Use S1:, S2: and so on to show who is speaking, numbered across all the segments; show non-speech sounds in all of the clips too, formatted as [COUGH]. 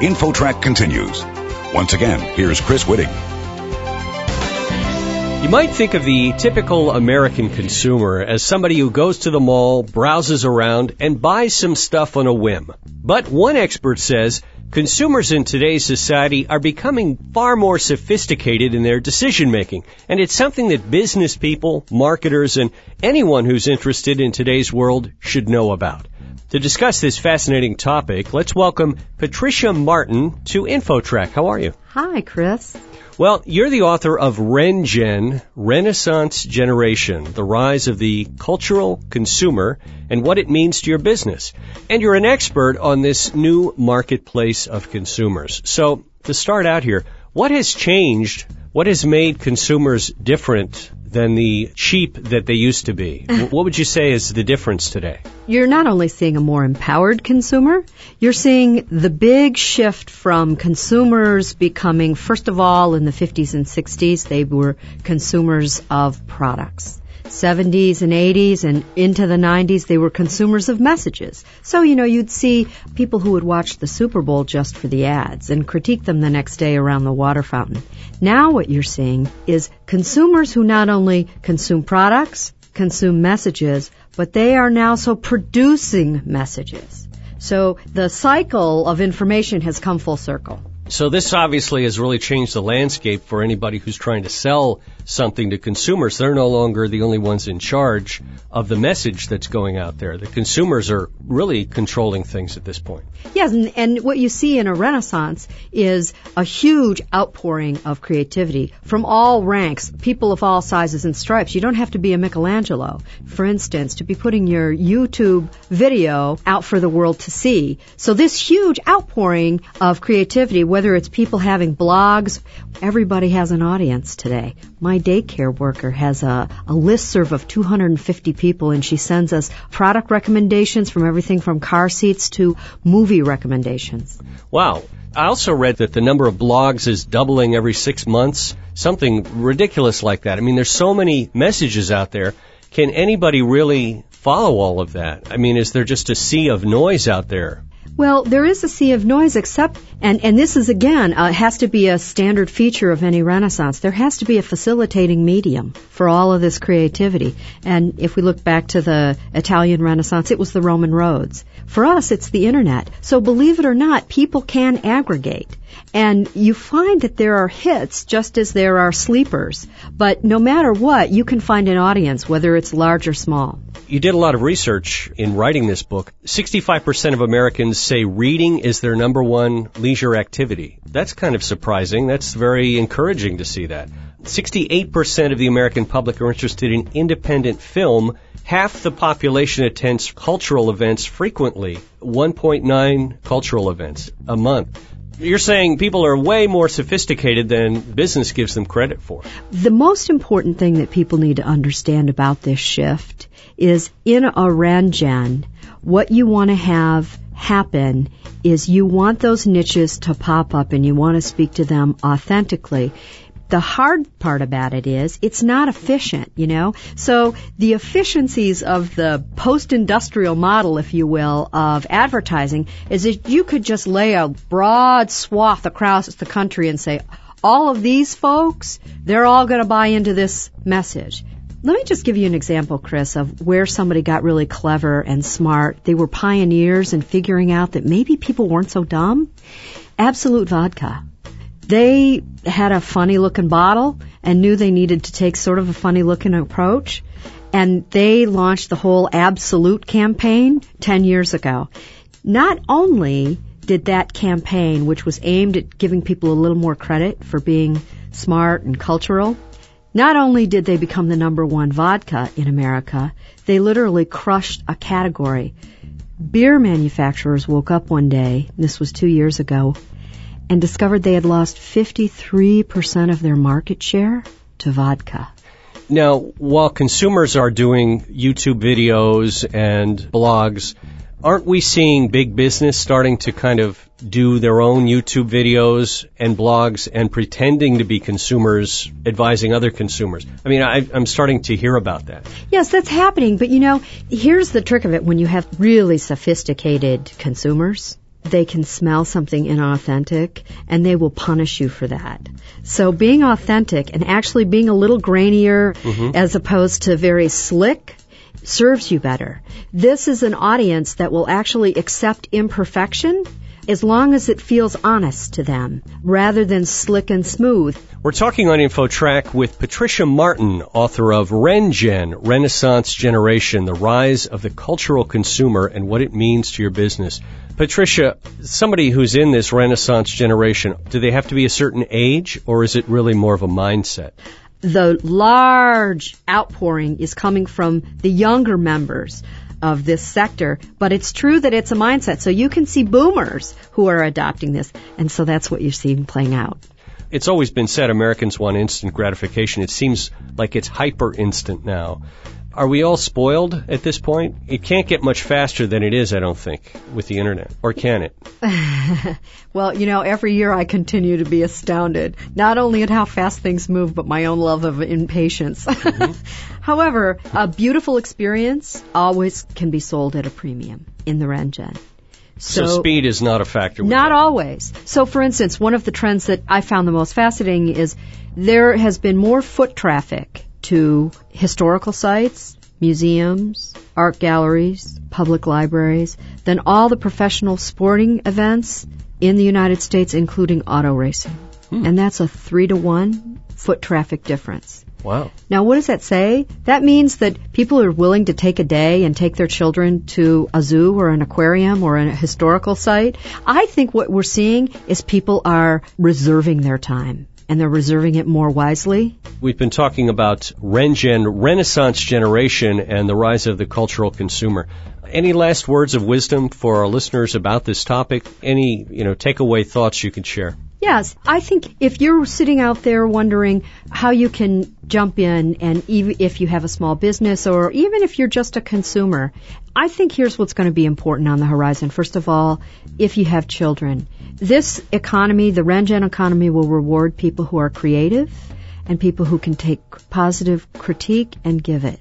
S1: InfoTrack continues. Once again, here's Chris Whitting.
S2: You might think of the typical American consumer as somebody who goes to the mall, browses around, and buys some stuff on a whim. But one expert says consumers in today's society are becoming far more sophisticated in their decision making, and it's something that business people, marketers, and anyone who's interested in today's world should know about. To discuss this fascinating topic, let's welcome Patricia Martin to InfoTrack. How are you?
S3: Hi, Chris.
S2: Well, you're the author of RenGen, Renaissance Generation, the rise of the cultural consumer and what it means to your business. And you're an expert on this new marketplace of consumers. So to start out here, what has changed? What has made consumers different than the cheap that they used to be. Uh. what would you say is the difference today?
S3: You're not only seeing a more empowered consumer, you're seeing the big shift from consumers becoming, first of all, in the 50s and 60s, they were consumers of products. 70s and 80s and into the 90s, they were consumers of messages. So, you know, you'd see people who would watch the Super Bowl just for the ads and critique them the next day around the water fountain. Now what you're seeing is consumers who not only consume products, consume messages, but they are now so producing messages. So the cycle of information has come full circle.
S2: So this obviously has really changed the landscape for anybody who's trying to sell something to consumers. They're no longer the only ones in charge of the message that's going out there. The consumers are really controlling things at this point.
S3: Yes, and, and what you see in a renaissance is a huge outpouring of creativity from all ranks, people of all sizes and stripes. You don't have to be a Michelangelo, for instance, to be putting your YouTube video out for the world to see. So this huge outpouring of creativity, whether it's people having blogs, everybody has an audience today. My daycare worker has a, a list serve of 250 people and she sends us product recommendations from everything from car seats to movie recommendations.
S2: Wow. I also read that the number of blogs is doubling every six months, something ridiculous like that. I mean, there's so many messages out there. Can anybody really follow all of that? I mean, is there just a sea of noise out there?
S3: Well, there is a sea of noise, except, and, and this is again, uh, has to be a standard feature of any Renaissance. There has to be a facilitating medium for all of this creativity. And if we look back to the Italian Renaissance, it was the Roman roads. For us, it's the internet. So believe it or not, people can aggregate. And you find that there are hits just as there are sleepers. But no matter what, you can find an audience, whether it's large or small.
S2: You did a lot of research in writing this book. 65% of Americans say reading is their number one leisure activity. That's kind of surprising. That's very encouraging to see that. 68% of the American public are interested in independent film. Half the population attends cultural events frequently. 1.9 cultural events a month. You're saying people are way more sophisticated than business gives them credit for.
S3: The most important thing that people need to understand about this shift is in a RenGen, what you want to have happen is you want those niches to pop up and you want to speak to them authentically the hard part about it is it's not efficient, you know? So the efficiencies of the post-industrial model, if you will, of advertising is that you could just lay a broad swath across the country and say, all of these folks, they're all going to buy into this message. Let me just give you an example, Chris, of where somebody got really clever and smart. They were pioneers in figuring out that maybe people weren't so dumb. Absolut vodka they had a funny looking bottle and knew they needed to take sort of a funny looking approach. And they launched the whole Absolut campaign 10 years ago. Not only did that campaign, which was aimed at giving people a little more credit for being smart and cultural, not only did they become the number one vodka in America, they literally crushed a category. Beer manufacturers woke up one day, this was two years ago, and discovered they had lost 53% of their market share to vodka.
S2: Now, while consumers are doing YouTube videos and blogs, aren't we seeing big business starting to kind of do their own YouTube videos and blogs and pretending to be consumers advising other consumers? I mean, I, am starting to hear about that.
S3: Yes, that's happening. But you know, here's the trick of it when you have really sophisticated consumers they can smell something inauthentic and they will punish you for that. So being authentic and actually being a little grainier mm-hmm. as opposed to very slick serves you better. This is an audience that will actually accept imperfection as long as it feels honest to them rather than slick and smooth.
S2: We're talking on InfoTrack with Patricia Martin, author of RenGen, Renaissance Generation, The Rise of the Cultural Consumer and What It Means to Your Business. Patricia, somebody who's in this Renaissance generation, do they have to be a certain age or is it really more of a mindset?
S3: The large outpouring is coming from the younger members of this sector, but it's true that it's a mindset. So you can see boomers who are adopting this, and so that's what you're seeing playing out.
S2: It's always been said Americans want instant gratification. It seems like it's hyper instant now. Are we all spoiled at this point? It can't get much faster than it is, I don't think, with the internet. Or can it? [LAUGHS]
S3: well, you know, every year I continue to be astounded, not only at how fast things move, but my own love of impatience. Mm-hmm. [LAUGHS] However, a beautiful experience always can be sold at a premium in the RenGen.
S2: So, so, speed is not a factor.
S3: Not
S2: that.
S3: always. So, for instance, one of the trends that I found the most fascinating is there has been more foot traffic to historical sites, museums, art galleries, public libraries than all the professional sporting events in the United States, including auto racing. Hmm. And that's a three to one foot traffic difference.
S2: Wow.
S3: Now, what does that say? That means that people are willing to take a day and take their children to a zoo or an aquarium or a historical site. I think what we're seeing is people are reserving their time and they're reserving it more wisely.
S2: We've been talking about RenGen, Renaissance Generation, and the rise of the cultural consumer. Any last words of wisdom for our listeners about this topic? Any, you know, takeaway thoughts you can share?
S3: Yes, I think if you're sitting out there wondering how you can jump in and even if you have a small business or even if you're just a consumer, I think here's what's going to be important on the horizon. First of all, if you have children, this economy, the RenGen economy will reward people who are creative and people who can take positive critique and give it.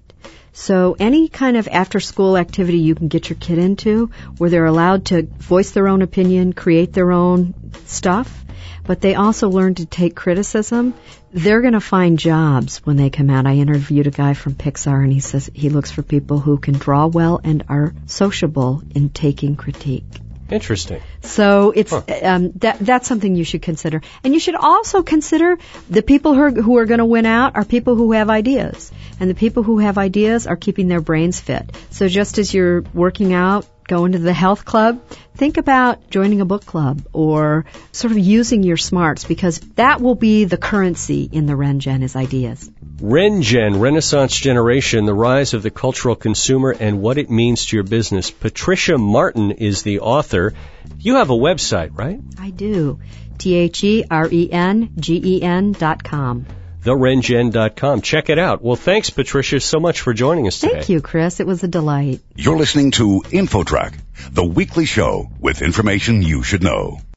S3: So any kind of after school activity you can get your kid into where they're allowed to voice their own opinion, create their own stuff, but they also learn to take criticism. They're going to find jobs when they come out. I interviewed a guy from Pixar and he says he looks for people who can draw well and are sociable in taking critique.
S2: Interesting.
S3: So it's huh. um, that that's something you should consider, and you should also consider the people who are, who are going to win out are people who have ideas, and the people who have ideas are keeping their brains fit. So just as you're working out going to the health club, think about joining a book club or sort of using your smarts because that will be the currency in the RenGen is ideas.
S2: RenGen, Renaissance Generation, the rise of the cultural consumer and what it means to your business. Patricia Martin is the author. You have a website, right?
S3: I do. T-H-E-R-E-N-G-E-N dot com
S2: therengen.com. Check it out. Well, thanks, Patricia, so much for joining us today.
S3: Thank you, Chris. It was a delight.
S1: You're listening to InfoTrack, the weekly show with information you should know.